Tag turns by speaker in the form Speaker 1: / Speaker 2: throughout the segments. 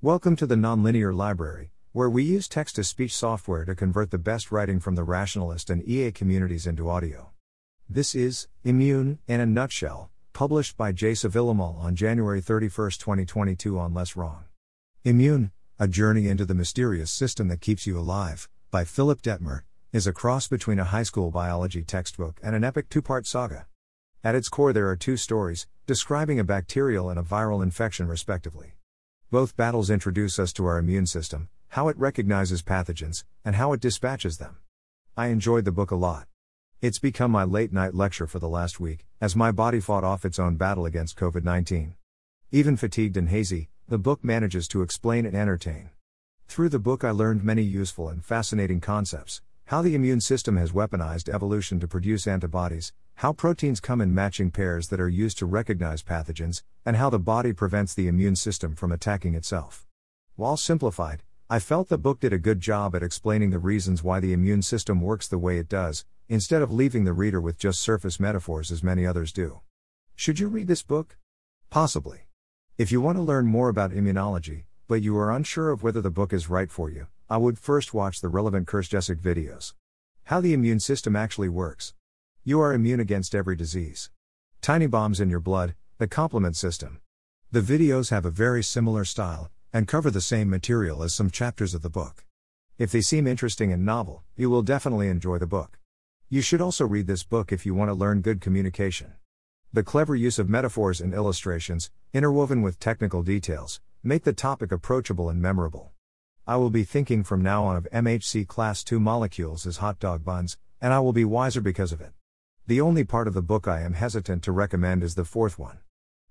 Speaker 1: Welcome to the Nonlinear Library, where we use text to speech software to convert the best writing from the rationalist and EA communities into audio. This is Immune in a Nutshell, published by J. Sevillamol on January 31, 2022 on Less Wrong. Immune, A Journey into the Mysterious System That Keeps You Alive, by Philipp Dettmer, is a cross between a high school biology textbook and an epic two part saga. At its core, there are two stories, describing a bacterial and a viral infection, respectively. Both battles introduce us to our immune system, how it recognizes pathogens, and how it dispatches them. I enjoyed the book a lot. It's become my late night lecture for the last week, as my body fought off its own battle against COVID 19. Even fatigued and hazy, the book manages to explain and entertain. Through the book, I learned many useful and fascinating concepts how the immune system has weaponized evolution to produce antibodies, how proteins come in matching pairs that are used to recognize pathogens, and how the body prevents the immune system from attacking itself. While simplified, I felt the book did a good job at explaining the reasons why the immune system works the way it does, instead of leaving the reader with just surface metaphors as many others do. Should you read this book? Possibly. If you want to learn more about immunology, but you are unsure of whether the book is right for you, I would first watch the relevant Kurzgesagt videos. How the immune system actually works. You are immune against every disease. Tiny bombs in your blood, the complement system. The videos have a very similar style, and cover the same material as some chapters of the book. If they seem interesting and novel, you will definitely enjoy the book. You should also read this book if you want to learn good communication. The clever use of metaphors and illustrations, interwoven with technical details, make the topic approachable and memorable. I will be thinking from now on of MHC class 2 molecules as hot dog buns, and I will be wiser because of it. The only part of the book I am hesitant to recommend is the fourth one.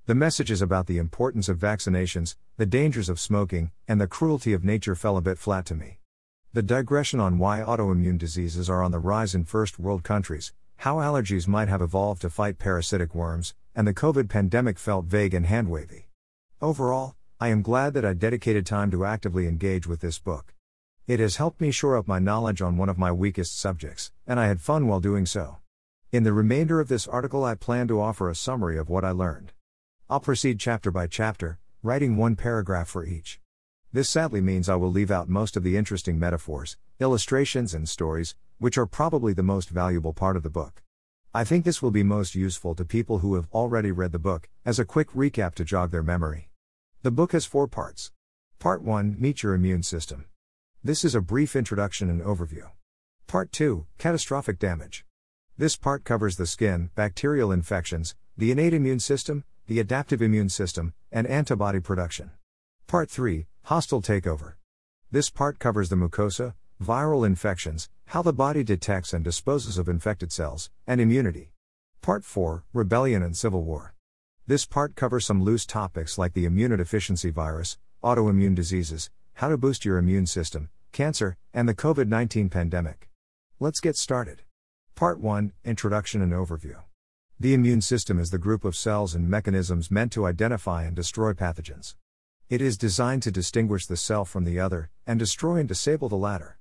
Speaker 1: The messages about the importance of vaccinations, the dangers of smoking, and the cruelty of nature fell a bit flat to me. The digression on why autoimmune diseases are on the rise in first world countries, how allergies might have evolved to fight parasitic worms, and the COVID pandemic felt vague and hand wavy. Overall, I am glad that I dedicated time to actively engage with this book. It has helped me shore up my knowledge on one of my weakest subjects, and I had fun while doing so. In the remainder of this article, I plan to offer a summary of what I learned. I'll proceed chapter by chapter, writing one paragraph for each. This sadly means I will leave out most of the interesting metaphors, illustrations, and stories, which are probably the most valuable part of the book. I think this will be most useful to people who have already read the book, as a quick recap to jog their memory. The book has four parts. Part 1 Meet your immune system. This is a brief introduction and overview. Part 2 Catastrophic damage. This part covers the skin, bacterial infections, the innate immune system, the adaptive immune system, and antibody production. Part 3 Hostile takeover. This part covers the mucosa, viral infections, how the body detects and disposes of infected cells, and immunity. Part 4 Rebellion and Civil War. This part covers some loose topics like the immunodeficiency virus, autoimmune diseases, how to boost your immune system, cancer, and the COVID 19 pandemic. Let's get started. Part 1 Introduction and Overview. The immune system is the group of cells and mechanisms meant to identify and destroy pathogens. It is designed to distinguish the cell from the other, and destroy and disable the latter.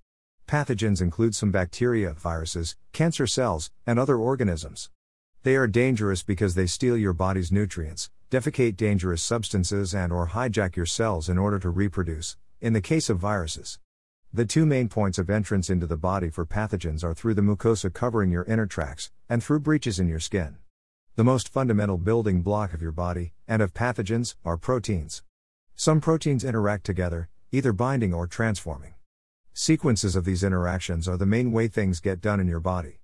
Speaker 1: Pathogens include some bacteria, viruses, cancer cells, and other organisms. They are dangerous because they steal your body's nutrients, defecate dangerous substances and or hijack your cells in order to reproduce, in the case of viruses. The two main points of entrance into the body for pathogens are through the mucosa covering your inner tracts, and through breaches in your skin. The most fundamental building block of your body, and of pathogens, are proteins. Some proteins interact together, either binding or transforming. Sequences of these interactions are the main way things get done in your body.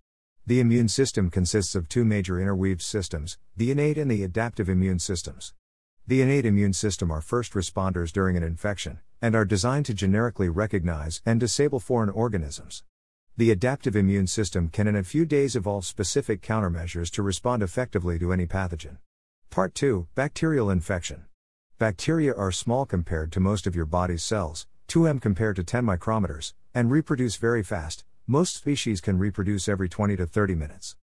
Speaker 1: The immune system consists of two major interweaved systems the innate and the adaptive immune systems. The innate immune system are first responders during an infection, and are designed to generically recognize and disable foreign organisms. The adaptive immune system can in a few days evolve specific countermeasures to respond effectively to any pathogen. Part 2 Bacterial infection. Bacteria are small compared to most of your body's cells, 2m compared to 10 micrometers, and reproduce very fast. Most species can reproduce every 20 to 30 minutes.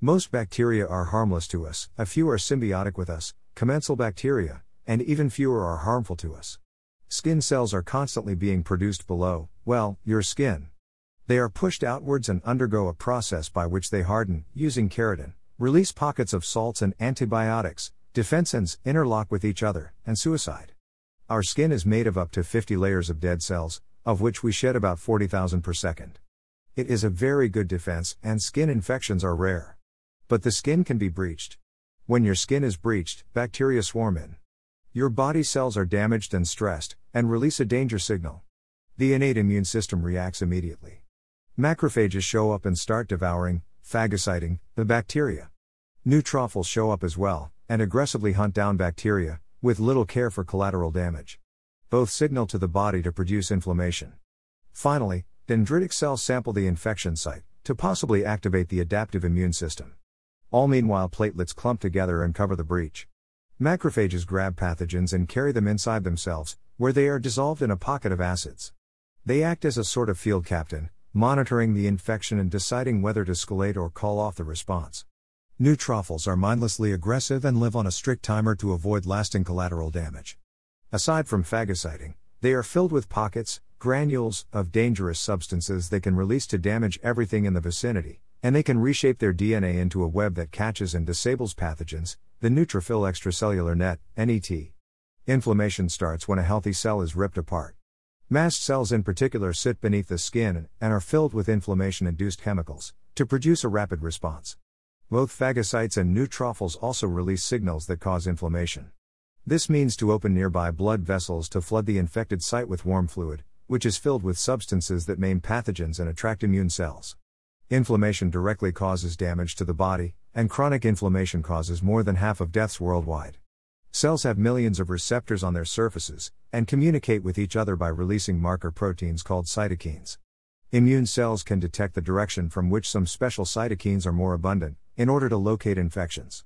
Speaker 1: Most bacteria are harmless to us, a few are symbiotic with us, commensal bacteria, and even fewer are harmful to us. Skin cells are constantly being produced below, well, your skin. They are pushed outwards and undergo a process by which they harden, using keratin, release pockets of salts and antibiotics, defensins, interlock with each other, and suicide. Our skin is made of up to 50 layers of dead cells, of which we shed about 40,000 per second. It is a very good defense, and skin infections are rare. But the skin can be breached. When your skin is breached, bacteria swarm in. Your body cells are damaged and stressed, and release a danger signal. The innate immune system reacts immediately. Macrophages show up and start devouring, phagocyting, the bacteria. Neutrophils show up as well, and aggressively hunt down bacteria, with little care for collateral damage. Both signal to the body to produce inflammation. Finally, dendritic cells sample the infection site, to possibly activate the adaptive immune system. All meanwhile, platelets clump together and cover the breach. Macrophages grab pathogens and carry them inside themselves, where they are dissolved in a pocket of acids. They act as a sort of field captain, monitoring the infection and deciding whether to escalate or call off the response. Neutrophils are mindlessly aggressive and live on a strict timer to avoid lasting collateral damage. Aside from phagocyting, they are filled with pockets, granules, of dangerous substances they can release to damage everything in the vicinity, and they can reshape their DNA into a web that catches and disables pathogens, the neutrophil extracellular net, NET. Inflammation starts when a healthy cell is ripped apart. Mast cells in particular sit beneath the skin and are filled with inflammation induced chemicals to produce a rapid response. Both phagocytes and neutrophils also release signals that cause inflammation. This means to open nearby blood vessels to flood the infected site with warm fluid, which is filled with substances that maim pathogens and attract immune cells. Inflammation directly causes damage to the body, and chronic inflammation causes more than half of deaths worldwide. Cells have millions of receptors on their surfaces, and communicate with each other by releasing marker proteins called cytokines. Immune cells can detect the direction from which some special cytokines are more abundant, in order to locate infections.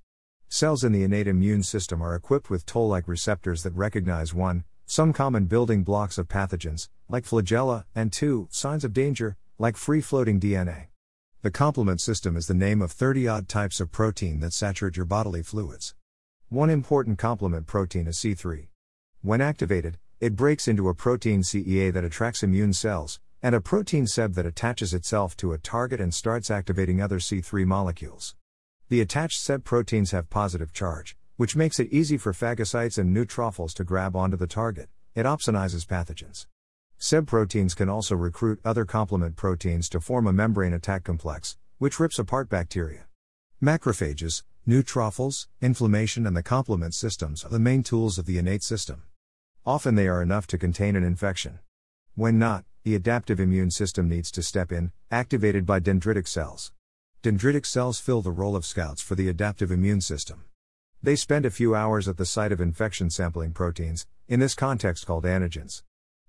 Speaker 1: Cells in the innate immune system are equipped with toll like receptors that recognize 1. Some common building blocks of pathogens, like flagella, and 2. Signs of danger, like free floating DNA. The complement system is the name of 30 odd types of protein that saturate your bodily fluids. One important complement protein is C3. When activated, it breaks into a protein C3a that attracts immune cells, and a protein C3b that attaches itself to a target and starts activating other C3 molecules. The attached C3b proteins have positive charge, which makes it easy for phagocytes and neutrophils to grab onto the target. It opsonizes pathogens. C3b proteins can also recruit other complement proteins to form a membrane attack complex, which rips apart bacteria. Macrophages, neutrophils, inflammation, and the complement systems are the main tools of the innate system. Often they are enough to contain an infection. When not, the adaptive immune system needs to step in, activated by dendritic cells. Dendritic cells fill the role of scouts for the adaptive immune system. They spend a few hours at the site of infection sampling proteins, in this context called antigens.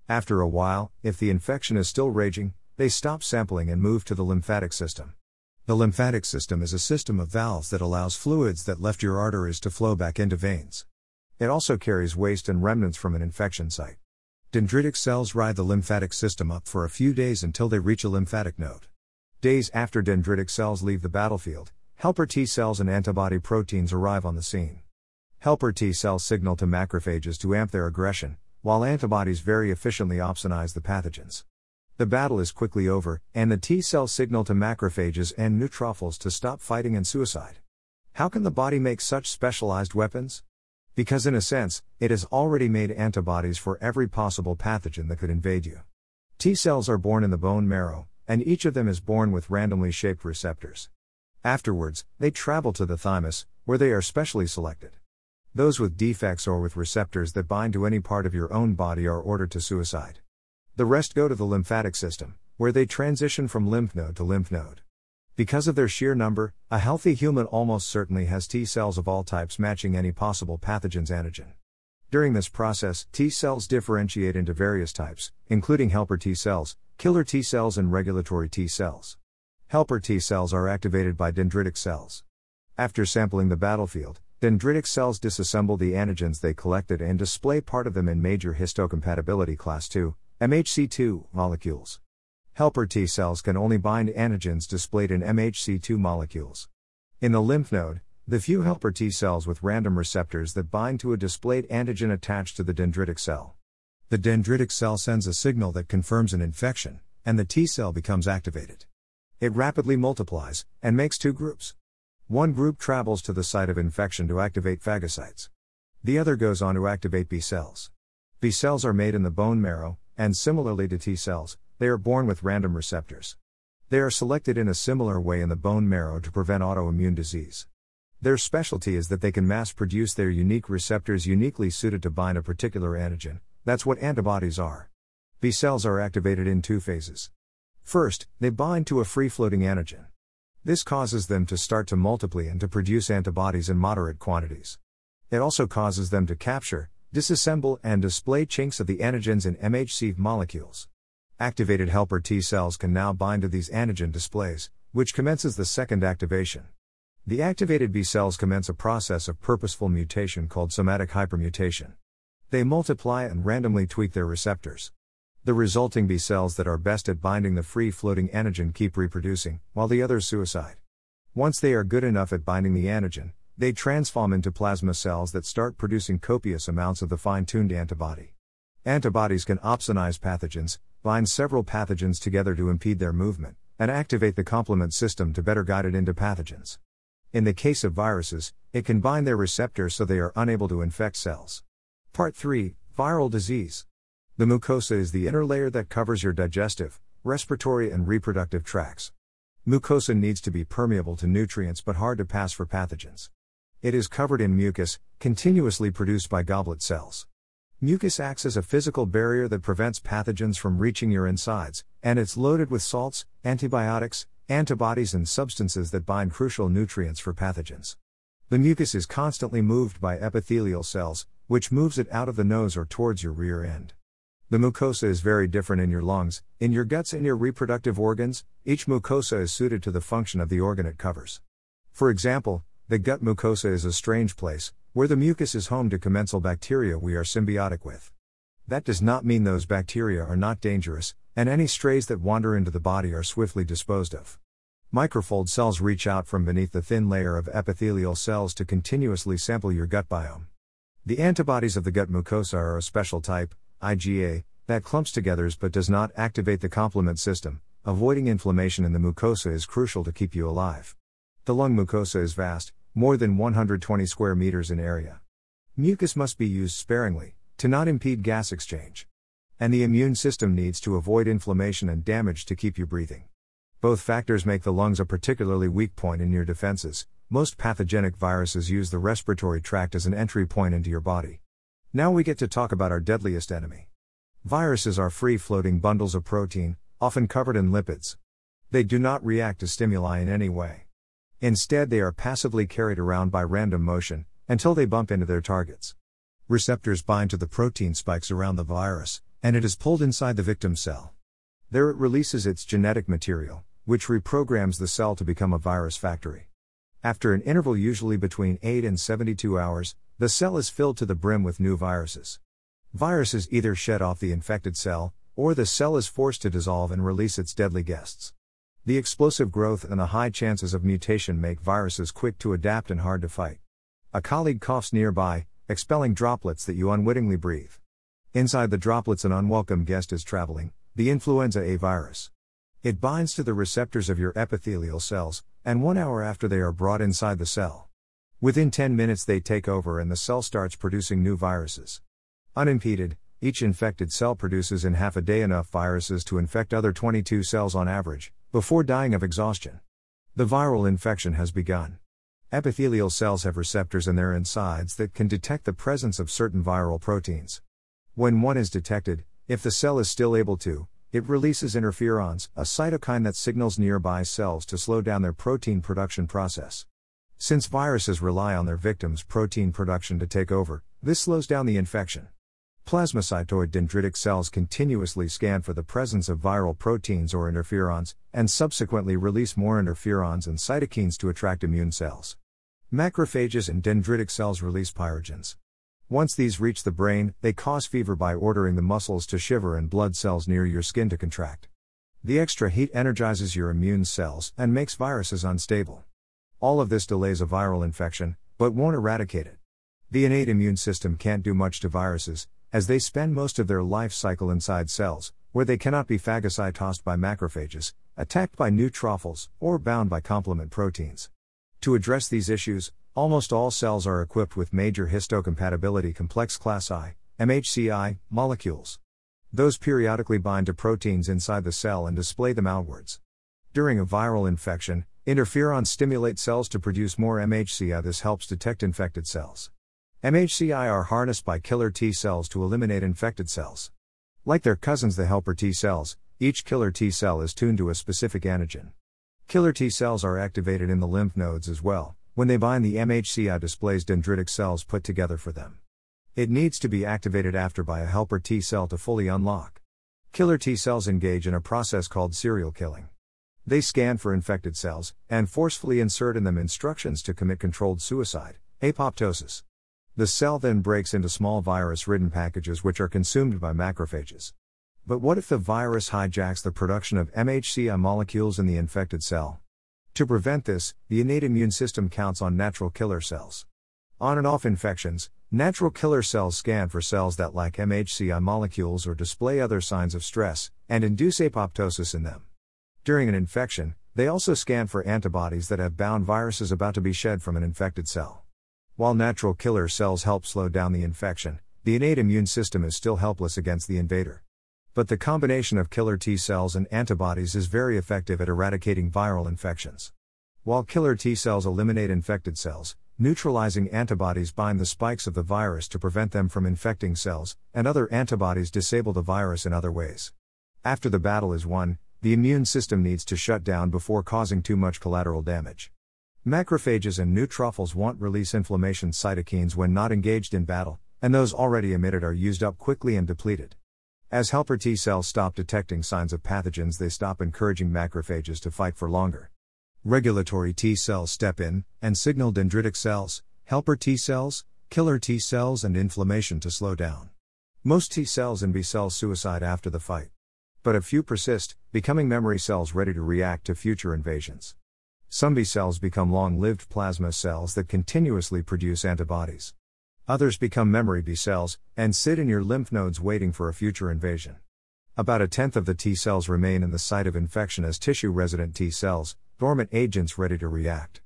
Speaker 1: After a while, if the infection is still raging, they stop sampling and move to the lymphatic system. The lymphatic system is a system of valves that allows fluids that left your arteries to flow back into veins. It also carries waste and remnants from an infection site. Dendritic cells ride the lymphatic system up for a few days until they reach a lymphatic node. Days after dendritic cells leave the battlefield, helper T cells and antibody proteins arrive on the scene. Helper T cells signal to macrophages to amp their aggression, while antibodies very efficiently opsonize the pathogens. The battle is quickly over, and the T cells signal to macrophages and neutrophils to stop fighting and suicide. How can the body make such specialized weapons? Because, in a sense, it has already made antibodies for every possible pathogen that could invade you. T cells are born in the bone marrow, and each of them is born with randomly shaped receptors. Afterwards, they travel to the thymus, where they are specially selected. Those with defects or with receptors that bind to any part of your own body are ordered to suicide. The rest go to the lymphatic system, where they transition from lymph node to lymph node. Because of their sheer number, a healthy human almost certainly has T cells of all types matching any possible pathogen's antigen. During this process, T cells differentiate into various types, including helper T cells, killer T cells, and regulatory T cells. Helper T cells are activated by dendritic cells. After sampling the battlefield, dendritic cells disassemble the antigens they collected and display part of them in major histocompatibility class II, MHC2, molecules. Helper T cells can only bind antigens displayed in MHC2 molecules. In the lymph node, the few helper T cells with random receptors that bind to a displayed antigen attach to the dendritic cell. The dendritic cell sends a signal that confirms an infection, and the T cell becomes activated. It rapidly multiplies, and makes two groups. One group travels to the site of infection to activate phagocytes. The other goes on to activate B cells. B cells are made in the bone marrow, and similarly to T cells, they are born with random receptors. They are selected in a similar way in the bone marrow to prevent autoimmune disease. Their specialty is that they can mass produce their unique receptors uniquely suited to bind a particular antigen. That's what antibodies are. B cells are activated in two phases. First, they bind to a free floating antigen. This causes them to start to multiply and to produce antibodies in moderate quantities. It also causes them to capture, disassemble, and display chinks of the antigens in MHC molecules. Activated helper T cells can now bind to these antigen displays, which commences the second activation. The activated B cells commence a process of purposeful mutation called somatic hypermutation. They multiply and randomly tweak their receptors. The resulting B cells that are best at binding the free floating antigen keep reproducing, while the others suicide. Once they are good enough at binding the antigen, they transform into plasma cells that start producing copious amounts of the fine tuned antibody. Antibodies can opsonize pathogens, bind several pathogens together to impede their movement, and activate the complement system to better guide it into pathogens. In the case of viruses, it can bind their receptors so they are unable to infect cells. Part 3 Viral Disease. The mucosa is the inner layer that covers your digestive, respiratory, and reproductive tracts. Mucosa needs to be permeable to nutrients but hard to pass for pathogens. It is covered in mucus, continuously produced by goblet cells. Mucus acts as a physical barrier that prevents pathogens from reaching your insides, and it's loaded with salts, antibiotics, antibodies, and substances that bind crucial nutrients for pathogens. The mucus is constantly moved by epithelial cells, which moves it out of the nose or towards your rear end. The mucosa is very different in your lungs, in your guts, and your reproductive organs. Each mucosa is suited to the function of the organ it covers. For example, the gut mucosa is a strange place, where the mucus is home to commensal bacteria we are symbiotic with. That does not mean those bacteria are not dangerous, and any strays that wander into the body are swiftly disposed of. Microfold cells reach out from beneath the thin layer of epithelial cells to continuously sample your gut biome. The antibodies of the gut mucosa are a special type, IgA, that clumps together but does not activate the complement system. Avoiding inflammation in the mucosa is crucial to keep you alive. The lung mucosa is vast, more than 120 square meters in area. Mucus must be used sparingly, to not impede gas exchange. And the immune system needs to avoid inflammation and damage to keep you breathing. Both factors make the lungs a particularly weak point in your defenses. Most pathogenic viruses use the respiratory tract as an entry point into your body. Now we get to talk about our deadliest enemy. Viruses are free floating bundles of protein, often covered in lipids. They do not react to stimuli in any way. Instead, they are passively carried around by random motion, until they bump into their targets. Receptors bind to the protein spikes around the virus, and it is pulled inside the victim cell. There it releases its genetic material, which reprograms the cell to become a virus factory. After an interval usually between 8 and 72 hours, the cell is filled to the brim with new viruses. Viruses either shed off the infected cell, or the cell is forced to dissolve and release its deadly guests. The explosive growth and the high chances of mutation make viruses quick to adapt and hard to fight. A colleague coughs nearby, expelling droplets that you unwittingly breathe. Inside the droplets, an unwelcome guest is traveling the influenza A virus. It binds to the receptors of your epithelial cells, and one hour after they are brought inside the cell. Within 10 minutes, they take over and the cell starts producing new viruses. Unimpeded, each infected cell produces in half a day enough viruses to infect other 22 cells on average, before dying of exhaustion. The viral infection has begun. Epithelial cells have receptors in their insides that can detect the presence of certain viral proteins. When one is detected, if the cell is still able to, it releases interferons, a cytokine that signals nearby cells to slow down their protein production process. Since viruses rely on their victims' protein production to take over, this slows down the infection. Plasmacytoid dendritic cells continuously scan for the presence of viral proteins or interferons, and subsequently release more interferons and cytokines to attract immune cells. Macrophages and dendritic cells release pyrogens. Once these reach the brain, they cause fever by ordering the muscles to shiver and blood cells near your skin to contract. The extra heat energizes your immune cells and makes viruses unstable. All of this delays a viral infection, but won't eradicate it. The innate immune system can't do much to viruses, as they spend most of their life cycle inside cells, where they cannot be phagocytosed by macrophages, attacked by neutrophils, or bound by complement proteins. To address these issues, almost all cells are equipped with major histocompatibility complex class I, MHCI, molecules. Those periodically bind to proteins inside the cell and display them outwards. During a viral infection, interferons stimulate cells to produce more MHCI. This helps detect infected cells. MHCI are harnessed by killer T cells to eliminate infected cells. Like their cousins, the helper T cells, each killer T cell is tuned to a specific antigen. Killer T cells are activated in the lymph nodes as well. When they bind, the MHCI displays dendritic cells put together for them. It needs to be activated after by a helper T cell to fully unlock. Killer T cells engage in a process called serial killing. They scan for infected cells and forcefully insert in them instructions to commit controlled suicide, apoptosis. The cell then breaks into small virus ridden packages which are consumed by macrophages. But what if the virus hijacks the production of MHCI molecules in the infected cell? To prevent this, the innate immune system counts on natural killer cells. On and off infections, natural killer cells scan for cells that lack MHCI molecules or display other signs of stress, and induce apoptosis in them. During an infection, they also scan for antibodies that have bound viruses about to be shed from an infected cell. While natural killer cells help slow down the infection, the innate immune system is still helpless against the invader. But the combination of killer T cells and antibodies is very effective at eradicating viral infections. While killer T cells eliminate infected cells, neutralizing antibodies bind the spikes of the virus to prevent them from infecting cells, and other antibodies disable the virus in other ways. After the battle is won, the immune system needs to shut down before causing too much collateral damage. Macrophages and neutrophils want release inflammation cytokines when not engaged in battle, and those already emitted are used up quickly and depleted. As helper T cells stop detecting signs of pathogens, they stop encouraging macrophages to fight for longer. Regulatory T cells step in and signal dendritic cells, helper T cells, killer T cells, and inflammation to slow down. Most T cells and B cells suicide after the fight. But a few persist, becoming memory cells ready to react to future invasions. Some B cells become long lived plasma cells that continuously produce antibodies. Others become memory B cells and sit in your lymph nodes waiting for a future invasion. About a tenth of the T cells remain in the site of infection as tissue resident T cells, dormant agents ready to react.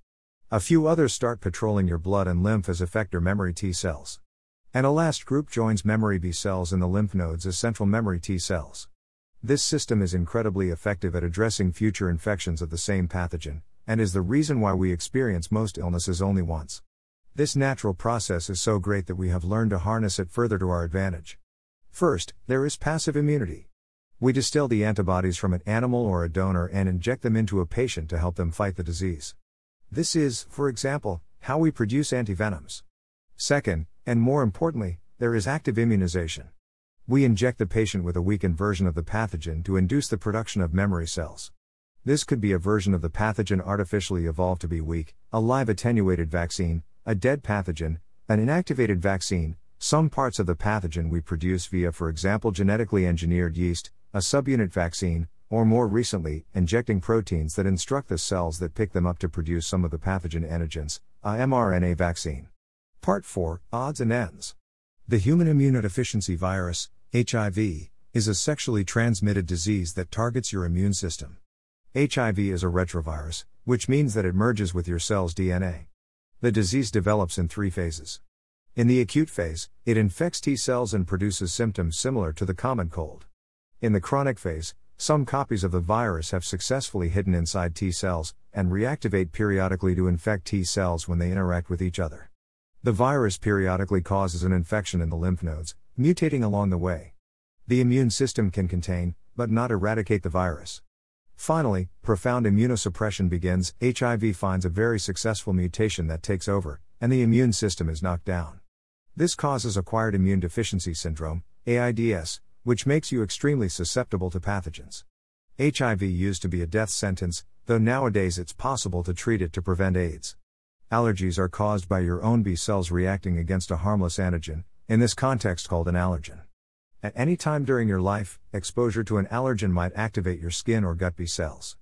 Speaker 1: A few others start patrolling your blood and lymph as effector memory T cells. And a last group joins memory B cells in the lymph nodes as central memory T cells. This system is incredibly effective at addressing future infections of the same pathogen, and is the reason why we experience most illnesses only once. This natural process is so great that we have learned to harness it further to our advantage. First, there is passive immunity. We distill the antibodies from an animal or a donor and inject them into a patient to help them fight the disease. This is, for example, how we produce antivenoms. Second, and more importantly, there is active immunization. We inject the patient with a weakened version of the pathogen to induce the production of memory cells. This could be a version of the pathogen artificially evolved to be weak, a live attenuated vaccine, a dead pathogen, an inactivated vaccine, some parts of the pathogen we produce via, for example, genetically engineered yeast, a subunit vaccine, or more recently, injecting proteins that instruct the cells that pick them up to produce some of the pathogen antigens, a mRNA vaccine. Part 4 Odds and Ends. The Human Immunodeficiency Virus, HIV, is a sexually transmitted disease that targets your immune system. HIV is a retrovirus, which means that it merges with your cell's DNA. The disease develops in three phases. In the acute phase, it infects T cells and produces symptoms similar to the common cold. In the chronic phase, some copies of the virus have successfully hidden inside T cells and reactivate periodically to infect T cells when they interact with each other. The virus periodically causes an infection in the lymph nodes, mutating along the way. The immune system can contain, but not eradicate the virus. Finally, profound immunosuppression begins. HIV finds a very successful mutation that takes over, and the immune system is knocked down. This causes acquired immune deficiency syndrome, AIDS, which makes you extremely susceptible to pathogens. HIV used to be a death sentence, though nowadays it's possible to treat it to prevent AIDS. Allergies are caused by your own B cells reacting against a harmless antigen, in this context called an allergen. At any time during your life, exposure to an allergen might activate your skin or gut B cells.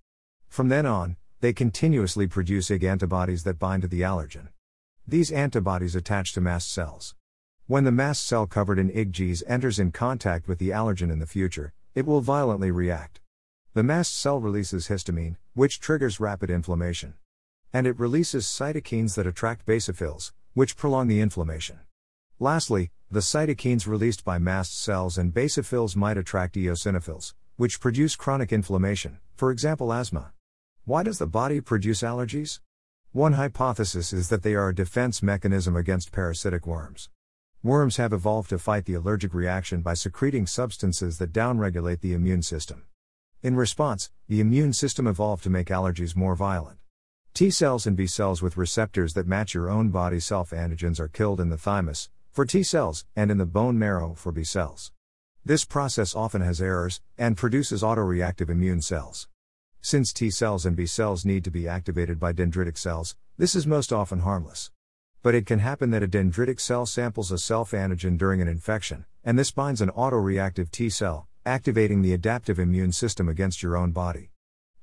Speaker 1: From then on, they continuously produce Ig antibodies that bind to the allergen. These antibodies attach to mast cells. When the mast cell covered in IgEs enters in contact with the allergen in the future, it will violently react. The mast cell releases histamine, which triggers rapid inflammation. And it releases cytokines that attract basophils, which prolong the inflammation. Lastly, The cytokines released by mast cells and basophils might attract eosinophils, which produce chronic inflammation, for example asthma. Why does the body produce allergies? One hypothesis is that they are a defense mechanism against parasitic worms. Worms have evolved to fight the allergic reaction by secreting substances that downregulate the immune system. In response, the immune system evolved to make allergies more violent. T cells and B cells with receptors that match your own body self antigens are killed in the thymus, for T cells, and in the bone marrow for B cells. This process often has errors, and produces autoreactive immune cells. Since T cells and B cells need to be activated by dendritic cells, this is most often harmless. But it can happen that a dendritic cell samples a self antigen during an infection, and this binds an autoreactive T cell, activating the adaptive immune system against your own body.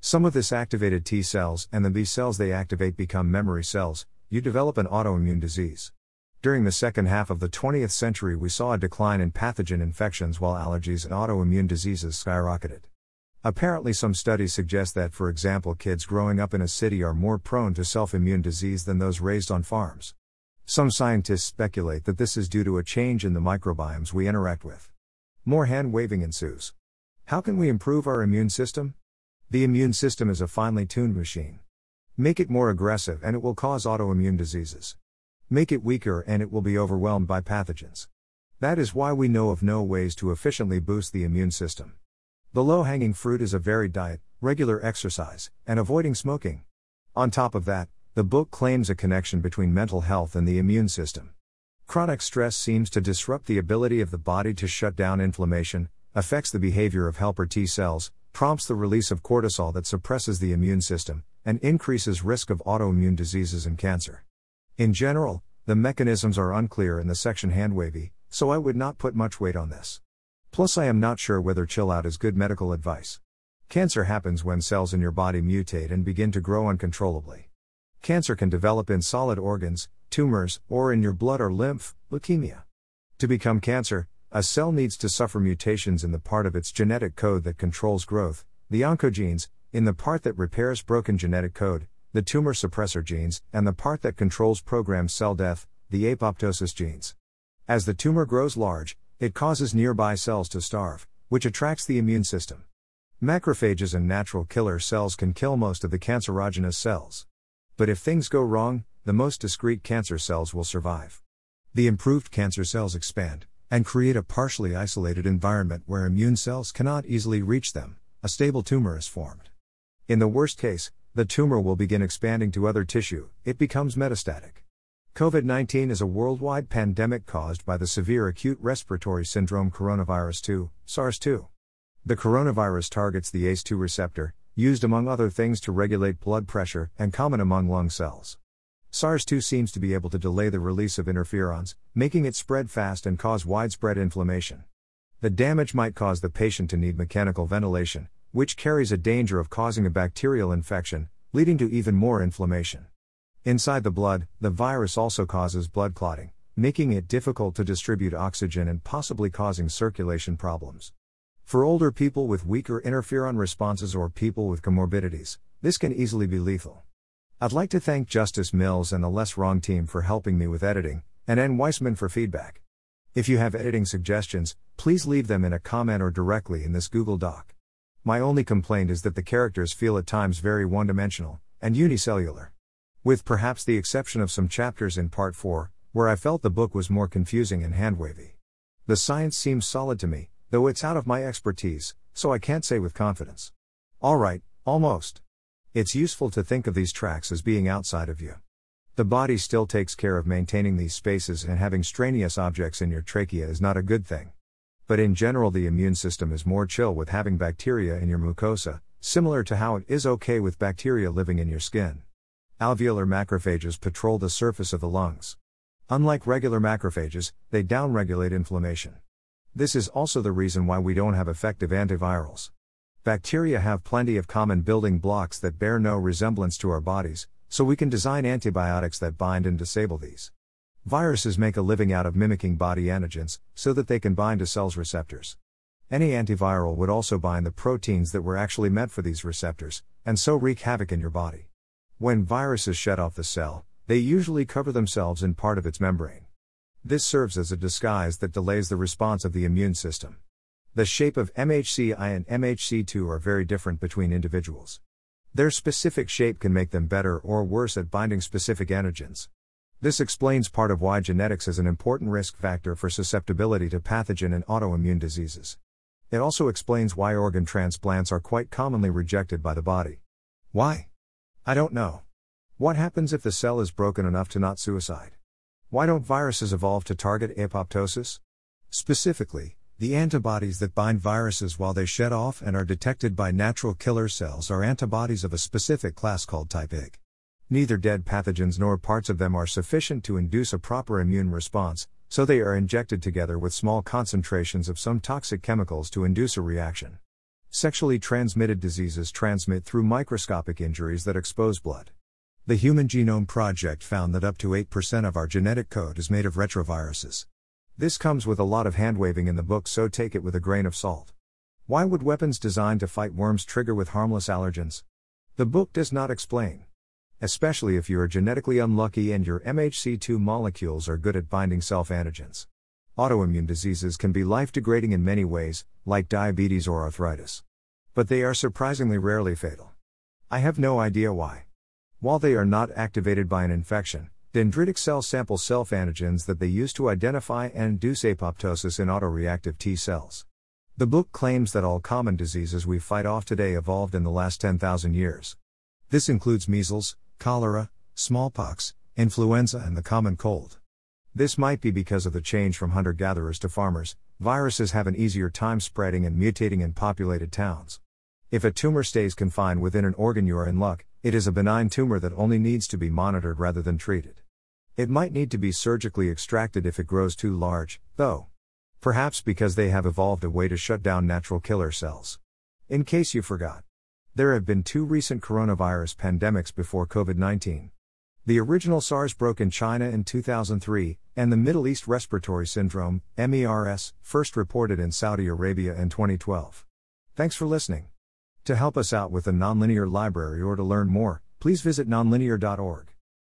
Speaker 1: Some of this activated T cells and the B cells they activate become memory cells, you develop an autoimmune disease. During the second half of the 20th century, we saw a decline in pathogen infections while allergies and autoimmune diseases skyrocketed. Apparently, some studies suggest that, for example, kids growing up in a city are more prone to self immune disease than those raised on farms. Some scientists speculate that this is due to a change in the microbiomes we interact with. More hand waving ensues. How can we improve our immune system? The immune system is a finely tuned machine. Make it more aggressive and it will cause autoimmune diseases. Make it weaker and it will be overwhelmed by pathogens. That is why we know of no ways to efficiently boost the immune system. The low hanging fruit is a varied diet, regular exercise, and avoiding smoking. On top of that, the book claims a connection between mental health and the immune system. Chronic stress seems to disrupt the ability of the body to shut down inflammation, affects the behavior of helper T cells, prompts the release of cortisol that suppresses the immune system, and increases risk of autoimmune diseases and cancer. In general, the mechanisms are unclear in the section handwavy, so I would not put much weight on this. Plus, I am not sure whether chill out is good medical advice. Cancer happens when cells in your body mutate and begin to grow uncontrollably. Cancer can develop in solid organs, tumors, or in your blood or lymph, leukemia. To become cancer, a cell needs to suffer mutations in the part of its genetic code that controls growth, the oncogenes, in the part that repairs broken genetic code, the tumor suppressor genes, and the part that controls programmed cell death, the apoptosis genes. As the tumor grows large, it causes nearby cells to starve, which attracts the immune system. Macrophages and natural killer cells can kill most of the cancerogenous cells. But if things go wrong, the most discrete cancer cells will survive. The improved cancer cells expand, and create a partially isolated environment where immune cells cannot easily reach them. A stable tumor is formed. In the worst case, the tumor will begin expanding to other tissue, it becomes metastatic. COVID 19 is a worldwide pandemic caused by the severe acute respiratory syndrome coronavirus 2, SARS 2. The coronavirus targets the ACE2 receptor, used among other things to regulate blood pressure and common among lung cells. SARS 2 seems to be able to delay the release of interferons, making it spread fast and cause widespread inflammation. The damage might cause the patient to need mechanical ventilation, which carries a danger of causing a bacterial infection, leading to even more inflammation. Inside the blood, the virus also causes blood clotting, making it difficult to distribute oxygen and possibly causing circulation problems. For older people with weaker interferon responses or people with comorbidities, this can easily be lethal. I'd like to thank Justice Mills and the Less Wrong team for helping me with editing, and Ann Weissman for feedback. If you have editing suggestions, please leave them in a comment or directly in this Google Doc. My only complaint is that the characters feel at times very one dimensional and unicellular. With perhaps the exception of some chapters in Part 4, where I felt the book was more confusing and hand wavy. The science seems solid to me, though it's out of my expertise, so I can't say with confidence. Alright, almost. It's useful to think of these tracks as being outside of you. The body still takes care of maintaining these spaces, and having strenuous objects in your trachea is not a good thing but in general, the immune system is more chill with having bacteria in your mucosa, similar to how it is okay with bacteria living in your skin. Alveolar macrophages patrol the surface of the lungs. Unlike regular macrophages, they downregulate inflammation. This is also the reason why we don't have effective antivirals. Bacteria have plenty of common building blocks that bear no resemblance to our bodies, so we can design antibiotics that bind and disable these. Viruses make a living out of mimicking body antigens, so that they can bind to cells' receptors. Any antiviral would also bind the proteins that were actually meant for these receptors, and so wreak havoc in your body. When viruses shed off the cell, they usually cover themselves in part of its membrane. This serves as a disguise that delays the response of the immune system. The shape of MHC I and MHC2 are very different between individuals. Their specific shape can make them better or worse at binding specific antigens. This explains part of why genetics is an important risk factor for susceptibility to pathogen and autoimmune diseases. It also explains why organ transplants are quite commonly rejected by the body. Why? I don't know. What happens if the cell is broken enough to not suicide? Why don't viruses evolve to target apoptosis? Specifically, the antibodies that bind viruses while they shed off and are detected by natural killer cells are antibodies of a specific class called type IgG. Neither dead pathogens nor parts of them are sufficient to induce a proper immune response, so they are injected together with small concentrations of some toxic chemicals to induce a reaction. Sexually transmitted diseases transmit through microscopic injuries that expose blood. The Human Genome Project found that up to 8% of our genetic code is made of retroviruses. This comes with a lot of handwaving in the book, so take it with a grain of salt. Why would weapons designed to fight worms trigger with harmless allergens? The book does not explain especially if you are genetically unlucky and your MHC2 molecules are good at binding self antigens. Autoimmune diseases can be life degrading in many ways, like diabetes or arthritis. But they are surprisingly rarely fatal. I have no idea why. While they are not activated by an infection, dendritic cells sample self antigens that they use to identify and induce apoptosis in autoreactive T cells. The book claims that all common diseases we fight off today evolved in the last 10,000 years. This includes measles, cholera, smallpox, influenza, and the common cold. This might be because of the change from hunter gatherers to farmers, viruses have an easier time spreading and mutating in populated towns. If a tumor stays confined within an organ, you are in luck, it is a benign tumor that only needs to be monitored rather than treated. It might need to be surgically extracted if it grows too large, though. Perhaps because they have evolved a way to shut down natural killer cells. In case you forgot. There have been two recent coronavirus pandemics before COVID 19. The original SARS broke in China in 2003, and the Middle East Respiratory Syndrome, MERS, first reported in Saudi Arabia in 2012. Thanks for listening. To help us out with the Nonlinear Library or to learn more, please visit nonlinear.org.